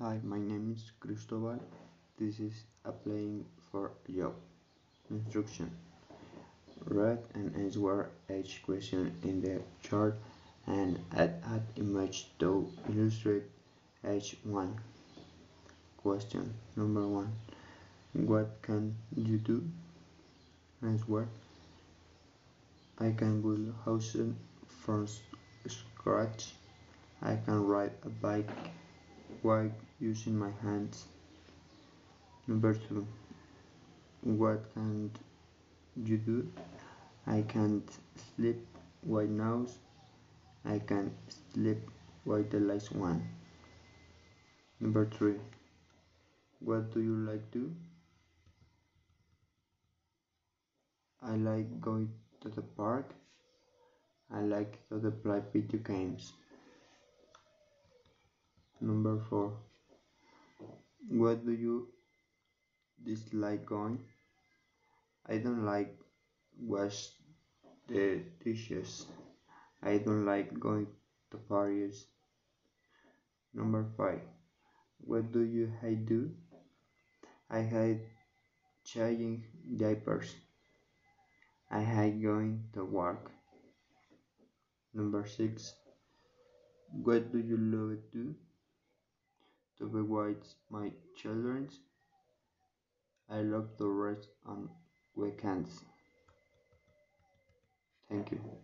Hi, my name is Cristobal. This is applying for job. Instruction. Read and answer each question in the chart and add an image to illustrate each one. Question number one. What can you do? Answer. I can build houses from scratch. I can ride a bike while using my hands. Number two, what can't you do? I can't sleep while nose. I can sleep while the lights on. Number three, what do you like to? I like going to the park. I like to play video games. Number four. What do you dislike going? I don't like wash the dishes. I don't like going to parties. Number five. What do you hate do? I hate changing diapers. I hate going to work. Number six. What do you love to do? To be with my children. I love to rest on weekends. Thank you.